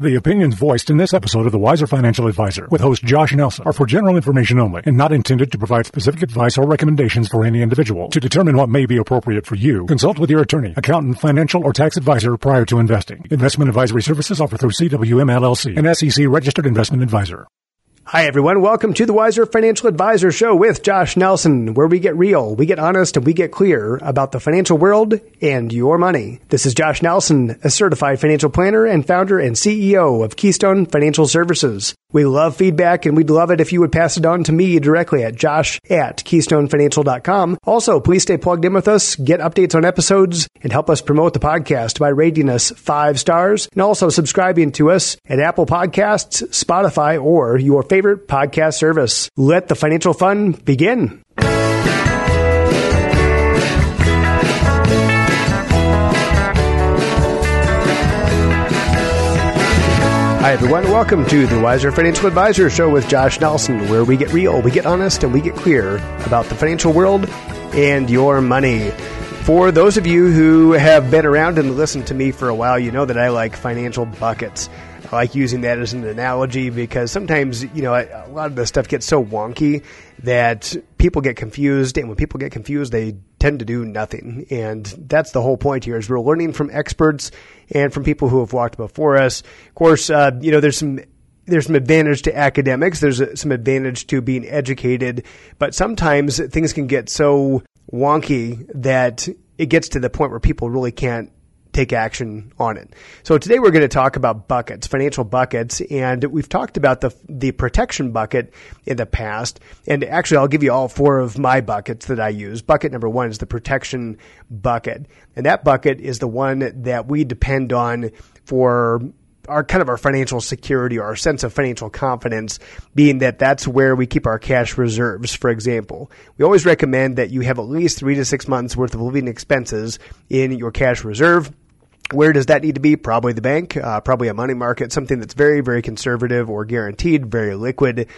The opinions voiced in this episode of the Wiser Financial Advisor with host Josh Nelson are for general information only and not intended to provide specific advice or recommendations for any individual. To determine what may be appropriate for you, consult with your attorney, accountant, financial, or tax advisor prior to investing. Investment advisory services offered through CWM LLC, an SEC registered investment advisor. Hi, everyone. Welcome to the Wiser Financial Advisor Show with Josh Nelson, where we get real, we get honest, and we get clear about the financial world and your money. This is Josh Nelson, a certified financial planner and founder and CEO of Keystone Financial Services. We love feedback and we'd love it if you would pass it on to me directly at josh at keystonefinancial.com. Also, please stay plugged in with us, get updates on episodes, and help us promote the podcast by rating us five stars and also subscribing to us at Apple Podcasts, Spotify, or your favorite podcast service. Let the financial fun begin. Hi, everyone. Welcome to the Wiser Financial Advisor Show with Josh Nelson, where we get real, we get honest, and we get clear about the financial world and your money. For those of you who have been around and listened to me for a while, you know that I like financial buckets. I like using that as an analogy because sometimes, you know, a lot of the stuff gets so wonky that people get confused. And when people get confused, they tend to do nothing. And that's the whole point here is we're learning from experts and from people who have walked before us. Of course, uh, you know, there's some there's some advantage to academics. There's some advantage to being educated, but sometimes things can get so wonky that it gets to the point where people really can't take action on it. So today we're going to talk about buckets, financial buckets, and we've talked about the the protection bucket in the past. And actually, I'll give you all four of my buckets that I use. Bucket number one is the protection bucket, and that bucket is the one that we depend on for our kind of our financial security or our sense of financial confidence being that that's where we keep our cash reserves. For example, we always recommend that you have at least three to six months worth of living expenses in your cash reserve. Where does that need to be? Probably the bank, uh, probably a money market, something that's very, very conservative or guaranteed, very liquid.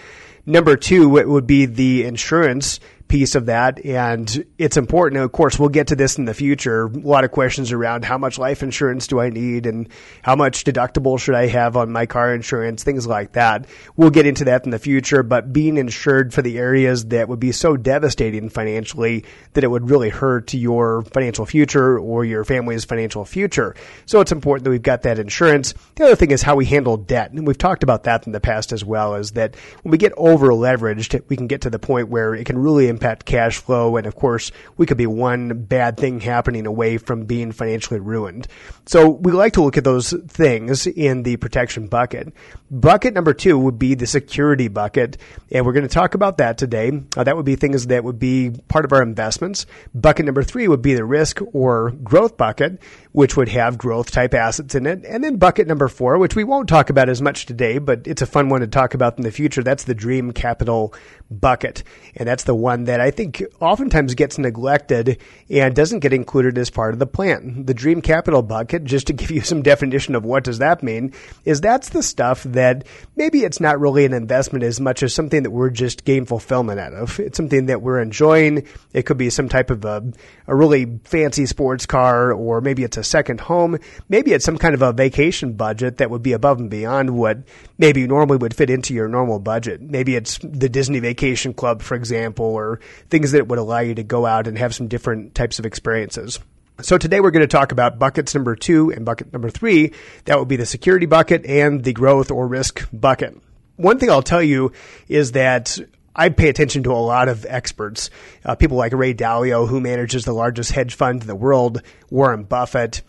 Number two it would be the insurance piece of that. And it's important. Of course, we'll get to this in the future. A lot of questions around how much life insurance do I need and how much deductible should I have on my car insurance, things like that. We'll get into that in the future, but being insured for the areas that would be so devastating financially that it would really hurt your financial future or your family's financial future. So it's important that we've got that insurance. The other thing is how we handle debt. And we've talked about that in the past as well, is that when we get over leveraged, we can get to the point where it can really impact cash flow. And of course, we could be one bad thing happening away from being financially ruined. So we like to look at those things in the protection bucket. Bucket number two would be the security bucket. And we're going to talk about that today. Uh, that would be things that would be part of our investments. Bucket number three would be the risk or growth bucket, which would have growth type assets in it. And then bucket number four, which we won't talk about as much today, but it's a fun one to talk about in the future. That's the dream capital bucket. And that's the one that I think oftentimes gets neglected and doesn't get included as part of the plan. The dream capital bucket, just to give you some definition of what does that mean, is that's the stuff that maybe it's not really an investment as much as something that we're just gain fulfillment out of. It's something that we're enjoying. It could be some type of a, a really fancy sports car, or maybe it's a second home. Maybe it's some kind of a vacation budget that would be above and beyond what maybe normally would fit into your normal budget. Maybe it's the Disney vacation vacation club, for example, or things that would allow you to go out and have some different types of experiences. So today we're going to talk about buckets number two and bucket number three. That would be the security bucket and the growth or risk bucket. One thing I'll tell you is that I pay attention to a lot of experts, uh, people like Ray Dalio, who manages the largest hedge fund in the world, Warren Buffett,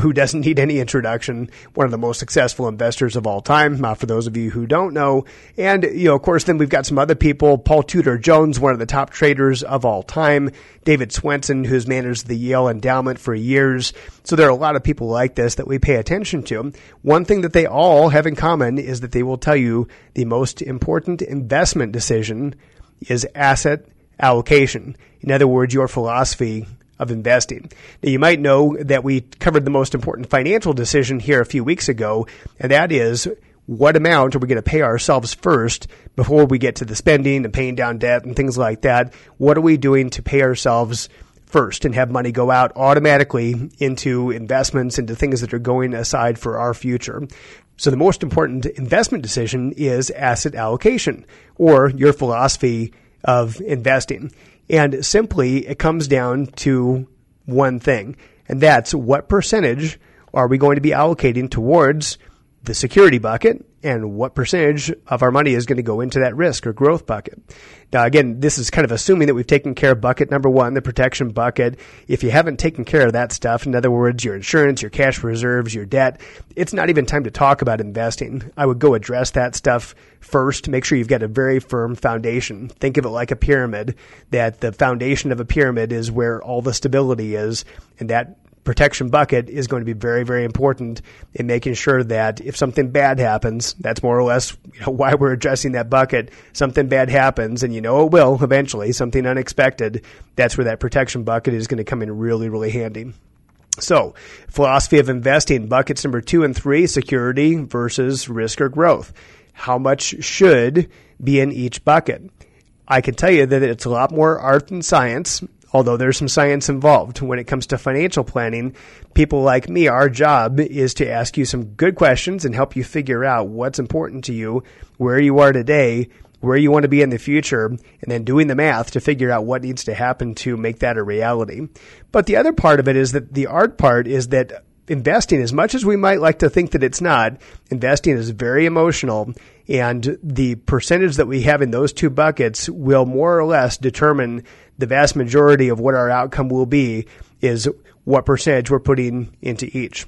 who doesn't need any introduction, one of the most successful investors of all time, uh, for those of you who don't know. And, you know, of course, then we've got some other people, Paul Tudor Jones, one of the top traders of all time, David Swensen, who's managed the Yale Endowment for years. So there are a lot of people like this that we pay attention to. One thing that they all have in common is that they will tell you the most important investment decision is asset allocation. In other words, your philosophy of investing. Now, you might know that we covered the most important financial decision here a few weeks ago, and that is what amount are we going to pay ourselves first before we get to the spending and paying down debt and things like that? What are we doing to pay ourselves first and have money go out automatically into investments, into things that are going aside for our future? So the most important investment decision is asset allocation or your philosophy of investing. And simply it comes down to one thing, and that's what percentage are we going to be allocating towards the security bucket and what percentage of our money is going to go into that risk or growth bucket. Now, again, this is kind of assuming that we've taken care of bucket number one, the protection bucket. If you haven't taken care of that stuff, in other words, your insurance, your cash reserves, your debt, it's not even time to talk about investing. I would go address that stuff first. Make sure you've got a very firm foundation. Think of it like a pyramid, that the foundation of a pyramid is where all the stability is, and that protection bucket is going to be very, very important in making sure that if something bad happens, that's more or less you know, why we're addressing that bucket. Something bad happens, and you know it will eventually, something unexpected. That's where that protection bucket is going to come in really, really handy. So, philosophy of investing buckets number two and three security versus risk or growth. How much should be in each bucket? I can tell you that it's a lot more art than science although there's some science involved. When it comes to financial planning, people like me, our job is to ask you some good questions and help you figure out what's important to you, where you are today, where you want to be in the future, and then doing the math to figure out what needs to happen to make that a reality. But the other part of it is that the art part is that investing, as much as we might like to think that it's not, investing is very emotional. And the percentage that we have in those two buckets will more or less determine the vast majority of what our outcome will be is what percentage we're putting into each.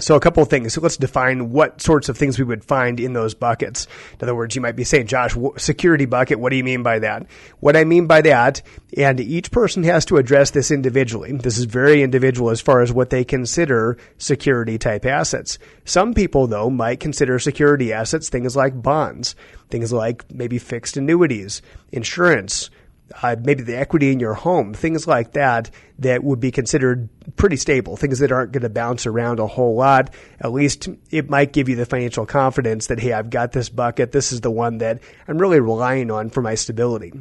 So a couple of things. So let's define what sorts of things we would find in those buckets. In other words, you might be saying, Josh, security bucket, what do you mean by that? What I mean by that, and each person has to address this individually. This is very individual as far as what they consider security type assets. Some people though might consider security assets things like bonds, things like maybe fixed annuities, insurance, uh, maybe the equity in your home, things like that, that would be considered pretty stable, things that aren't going to bounce around a whole lot. At least it might give you the financial confidence that, hey, I've got this bucket. This is the one that I'm really relying on for my stability.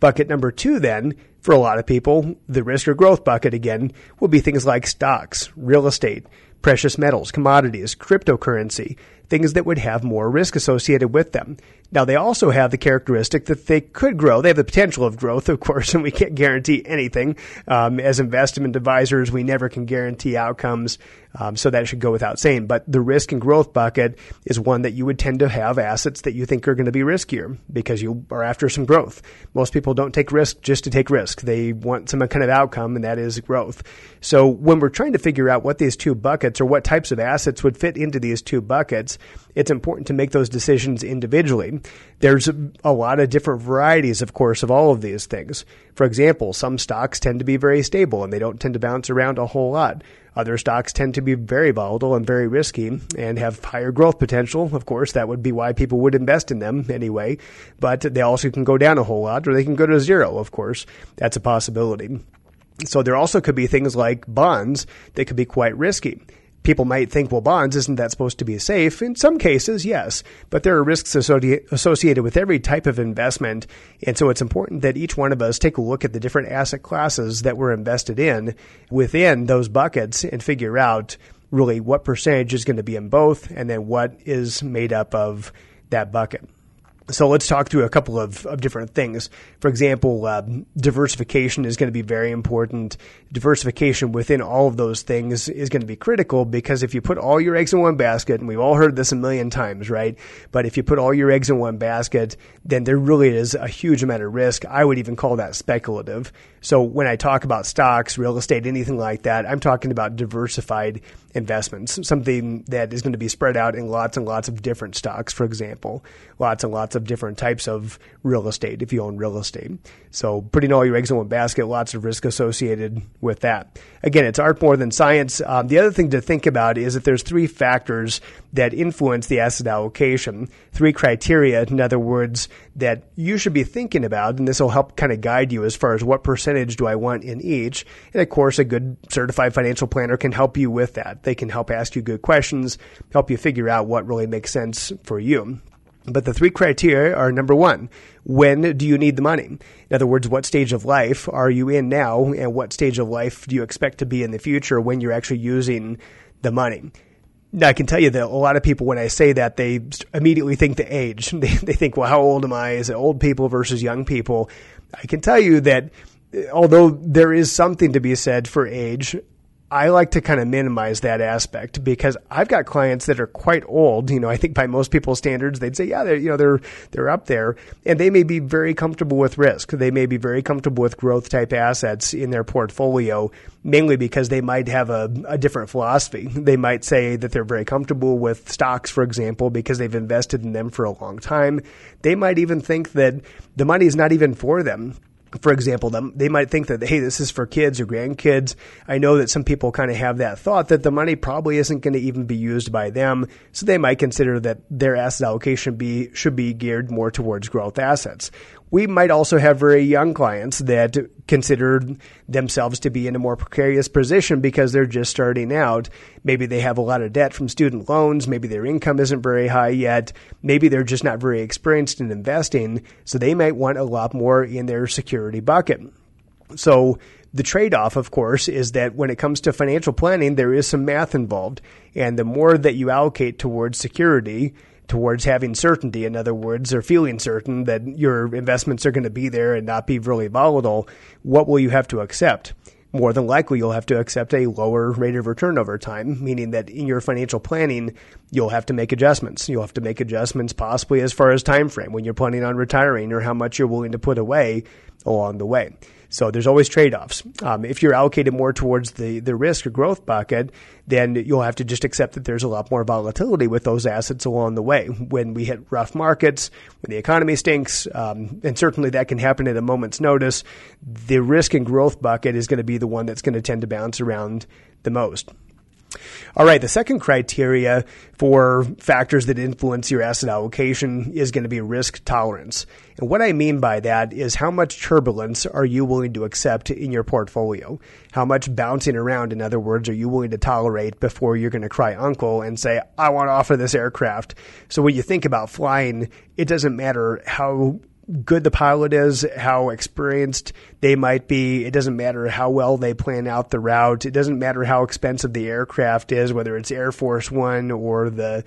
Bucket number two, then, for a lot of people, the risk or growth bucket again, will be things like stocks, real estate, precious metals, commodities, cryptocurrency, things that would have more risk associated with them. Now, they also have the characteristic that they could grow. They have the potential of growth, of course, and we can't guarantee anything. Um, as investment advisors, we never can guarantee outcomes, um, so that should go without saying. But the risk and growth bucket is one that you would tend to have assets that you think are going to be riskier because you are after some growth. Most people don't take risk just to take risk. They want some kind of outcome, and that is growth. So when we're trying to figure out what these two buckets or what types of assets would fit into these two buckets, it's important to make those decisions individually. There's a lot of different varieties, of course, of all of these things. For example, some stocks tend to be very stable and they don't tend to bounce around a whole lot. Other stocks tend to be very volatile and very risky and have higher growth potential. Of course, that would be why people would invest in them anyway. But they also can go down a whole lot or they can go to zero, of course. That's a possibility. So there also could be things like bonds that could be quite risky people might think, well, bonds, isn't that supposed to be safe? In some cases, yes, but there are risks associated with every type of investment. And so it's important that each one of us take a look at the different asset classes that we're invested in within those buckets and figure out really what percentage is going to be in both and then what is made up of that bucket. So let's talk through a couple of, of different things. For example, uh, diversification is going to be very important. Diversification within all of those things is going to be critical because if you put all your eggs in one basket, and we've all heard this a million times, right? But if you put all your eggs in one basket, then there really is a huge amount of risk. I would even call that speculative. So when I talk about stocks, real estate, anything like that, I'm talking about diversified investments, something that is going to be spread out in lots and lots of different stocks, for example, lots and lots of different types of real estate if you own real estate. So putting all your eggs in one basket, lots of risk associated with that. Again, it's art more than science. Um, the other thing to think about is that there's three factors that influence the asset allocation, three criteria, in other words, that you should be thinking about, and this will help kind of guide you as far as what percentage do I want in each. And of course, a good certified financial planner can help you with that. They can help ask you good questions, help you figure out what really makes sense for you. But the three criteria are number one, when do you need the money? In other words, what stage of life are you in now, and what stage of life do you expect to be in the future when you're actually using the money? Now, I can tell you that a lot of people, when I say that, they immediately think the age. They, they think, well, how old am I? Is it old people versus young people? I can tell you that eh, although there is something to be said for age, I like to kind of minimize that aspect because I've got clients that are quite old. You know, I think by most people's standards, they'd say, yeah, they're, you know, they're, they're up there and they may be very comfortable with risk. They may be very comfortable with growth type assets in their portfolio, mainly because they might have a, a different philosophy. They might say that they're very comfortable with stocks, for example, because they've invested in them for a long time. They might even think that the money is not even for them for example, they might think that hey, this is for kids or grandkids. I know that some people kind of have that thought that the money probably isn't going to even be used by them, so they might consider that their asset allocation be should be geared more towards growth assets. We might also have very young clients that consider themselves to be in a more precarious position because they're just starting out. Maybe they have a lot of debt from student loans. Maybe their income isn't very high yet. Maybe they're just not very experienced in investing. So they might want a lot more in their security bucket. So the trade off, of course, is that when it comes to financial planning, there is some math involved. And the more that you allocate towards security, towards having certainty. In other words, or feeling certain that your investments are going to be there and not be really volatile. What will you have to accept? More than likely, you'll have to accept a lower rate of return over time, meaning that in your financial planning, you'll have to make adjustments. You'll have to make adjustments possibly as far as time frame when you're planning on retiring or how much you're willing to put away along the way. So there's always trade offs. Um, if you're allocated more towards the, the risk or growth bucket, then you'll have to just accept that there's a lot more volatility with those assets along the way. When we hit rough markets, when the economy stinks, um, and certainly that can happen at a moment's notice, the risk and growth bucket is going to be the one that's going to tend to bounce around the most. All right, the second criteria for factors that influence your asset allocation is going to be risk tolerance. And what I mean by that is how much turbulence are you willing to accept in your portfolio? How much bouncing around, in other words, are you willing to tolerate before you're going to cry uncle and say, I want to offer this aircraft? So when you think about flying, it doesn't matter how good the pilot is, how experienced they might be. It doesn't matter how well they plan out the route. It doesn't matter how expensive the aircraft is, whether it's Air Force One or the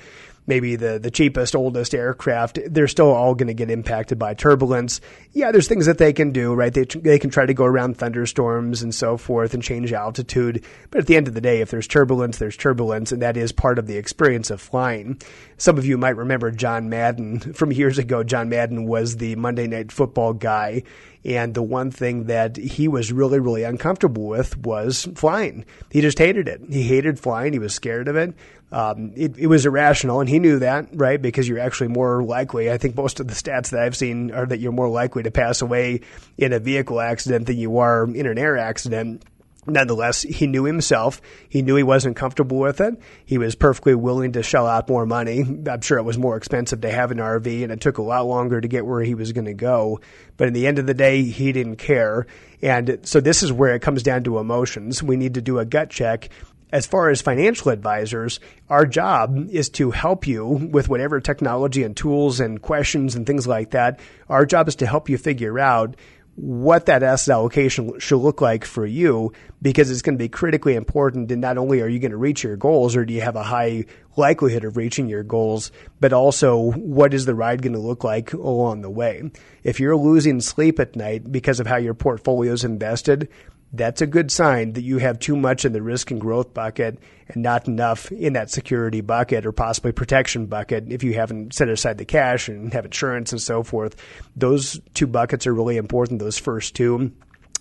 maybe the, the cheapest, oldest aircraft, they're still all going to get impacted by turbulence. Yeah, there's things that they can do, right? They, they can try to go around thunderstorms and so forth and change altitude. But at the end of the day, if there's turbulence, there's turbulence, and that is part of the experience of flying. Some of you might remember John Madden from years ago. John Madden was the Monday Night Football guy. And the one thing that he was really, really uncomfortable with was flying. He just hated it. He hated flying. He was scared of it. Um, it, it, was irrational, and he knew that, right? Because you're actually more likely. I think most of the stats that I've seen are that you're more likely to pass away in a vehicle accident than you are in an air accident. Nonetheless, he knew himself. He knew he wasn't comfortable with it. He was perfectly willing to shell out more money. I'm sure it was more expensive to have an RV, and it took a lot longer to get where he was going to go. But in the end of the day, he didn't care. And so this is where it comes down to emotions. We need to do a gut check as far as financial advisors, our job is to help you with whatever technology and tools and questions and things like that. Our job is to help you figure out what that asset allocation should look like for you because it's going to be critically important. And not only are you going to reach your goals or do you have a high likelihood of reaching your goals, but also what is the ride going to look like along the way? If you're losing sleep at night because of how your portfolio is invested, that's a good sign that you have too much in the risk and growth bucket and not enough in that security bucket or possibly protection bucket if you haven't set aside the cash and have insurance and so forth. Those two buckets are really important, those first two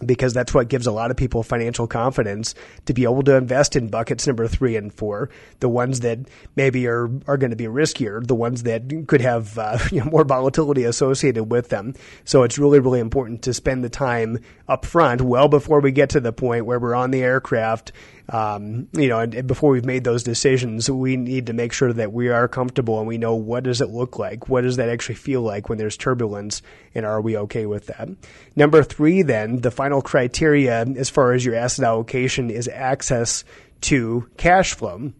because that's what gives a lot of people financial confidence to be able to invest in buckets number three and four, the ones that maybe are, are going to be riskier, the ones that could have uh, you know, more volatility associated with them. So it's really, really important to spend the time up front, well before we get to the point where we're on the aircraft um, you know, and, and, before we've made those decisions, we need to make sure that we are comfortable and we know what does it look like? What does that actually feel like when there's turbulence? And are we okay with that? Number three, then, the final criteria as far as your asset allocation is access to cash flow.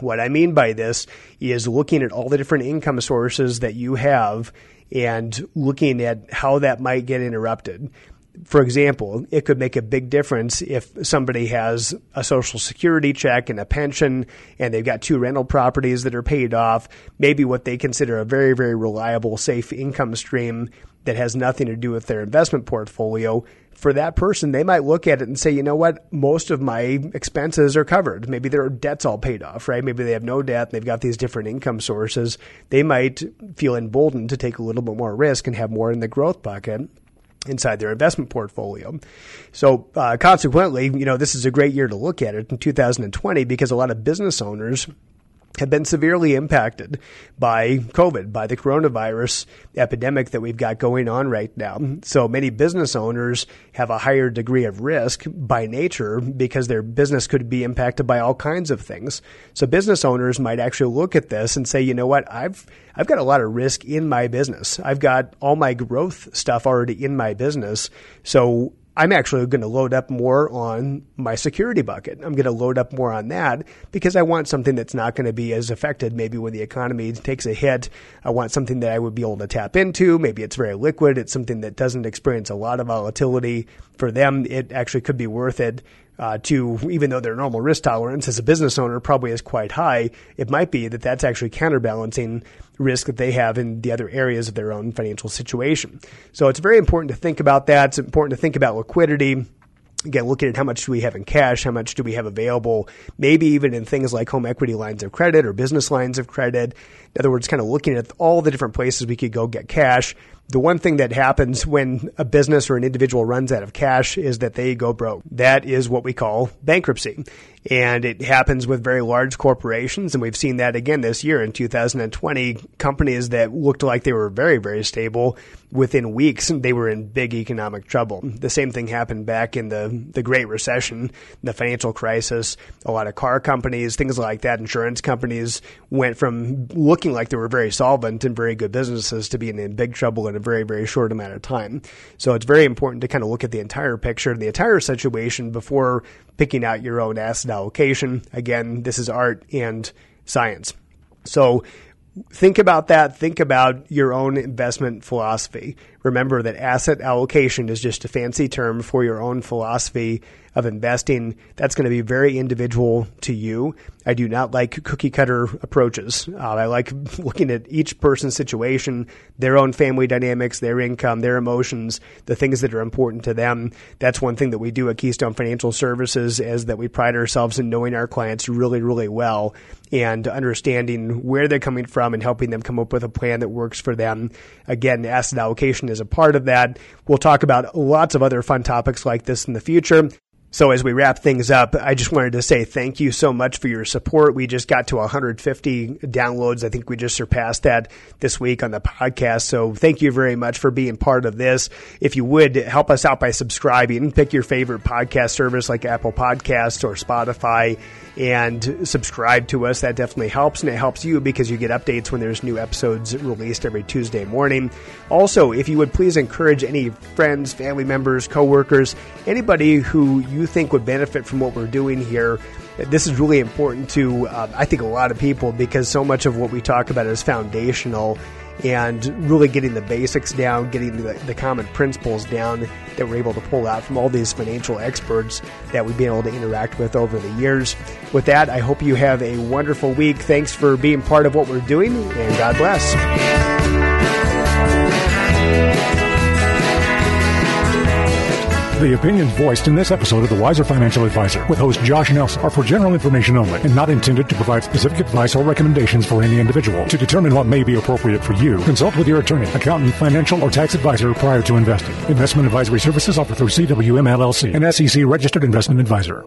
What I mean by this is looking at all the different income sources that you have and looking at how that might get interrupted for example, it could make a big difference if somebody has a social security check and a pension and they've got two rental properties that are paid off, maybe what they consider a very, very reliable, safe income stream that has nothing to do with their investment portfolio. For that person, they might look at it and say, you know what, most of my expenses are covered. Maybe their debt's all paid off, right? Maybe they have no debt and they've got these different income sources. They might feel emboldened to take a little bit more risk and have more in the growth bucket inside their investment portfolio. So, uh, consequently, you know, this is a great year to look at it in 2020 because a lot of business owners have been severely impacted by COVID, by the coronavirus epidemic that we've got going on right now. So many business owners have a higher degree of risk by nature because their business could be impacted by all kinds of things. So business owners might actually look at this and say, you know what, I've I've got a lot of risk in my business. I've got all my growth stuff already in my business. So I'm actually going to load up more on my security bucket. I'm going to load up more on that because I want something that's not going to be as affected maybe when the economy takes a hit. I want something that I would be able to tap into. Maybe it's very liquid. It's something that doesn't experience a lot of volatility. For them, it actually could be worth it uh, to, even though their normal risk tolerance as a business owner probably is quite high, it might be that that's actually counterbalancing risk that they have in the other areas of their own financial situation. So it's very important to think about that. It's important to think about liquidity again, looking at how much do we have in cash, how much do we have available, maybe even in things like home equity lines of credit or business lines of credit. In other words, kind of looking at all the different places we could go get cash, the one thing that happens when a business or an individual runs out of cash is that they go broke. That is what we call bankruptcy. And it happens with very large corporations. And we've seen that again this year in 2020. Companies that looked like they were very, very stable within weeks, they were in big economic trouble. The same thing happened back in the, the Great Recession, the financial crisis. A lot of car companies, things like that, insurance companies went from looking like they were very solvent and very good businesses to being in big trouble in a very, very short amount of time. So it's very important to kind of look at the entire picture, the entire situation before picking out your own asset allocation. Again, this is art and science. So think about that. Think about your own investment philosophy. Remember that asset allocation is just a fancy term for your own philosophy of investing. That's going to be very individual to you. I do not like cookie cutter approaches. Uh, I like looking at each person's situation, their own family dynamics, their income, their emotions, the things that are important to them. That's one thing that we do at Keystone Financial Services is that we pride ourselves in knowing our clients really, really well and understanding where they're coming from and helping them come up with a plan that works for them. Again, asset allocation is a part of that. We'll talk about lots of other fun topics like this in the future. So as we wrap things up, I just wanted to say thank you so much for your support. We just got to 150 downloads. I think we just surpassed that this week on the podcast. So thank you very much for being part of this. If you would help us out by subscribing, pick your favorite podcast service like Apple Podcasts or Spotify and subscribe to us. That definitely helps, and it helps you because you get updates when there's new episodes released every Tuesday morning. Also, if you would please encourage any friends, family members, coworkers, anybody who you think would benefit from what we're doing here this is really important to, uh, I think, a lot of people because so much of what we talk about is foundational and really getting the basics down, getting the, the, common principles down that we're able to pull out from all these financial experts that we've been able to interact with over the years. With that, I hope you have a wonderful week. Thanks for being part of what we're doing, and God bless. The opinions voiced in this episode of The Wiser Financial Advisor with host Josh Nelson are for general information only and not intended to provide specific advice or recommendations for any individual. To determine what may be appropriate for you, consult with your attorney, accountant, financial, or tax advisor prior to investing. Investment advisory services offered through CWM LLC, an SEC registered investment advisor.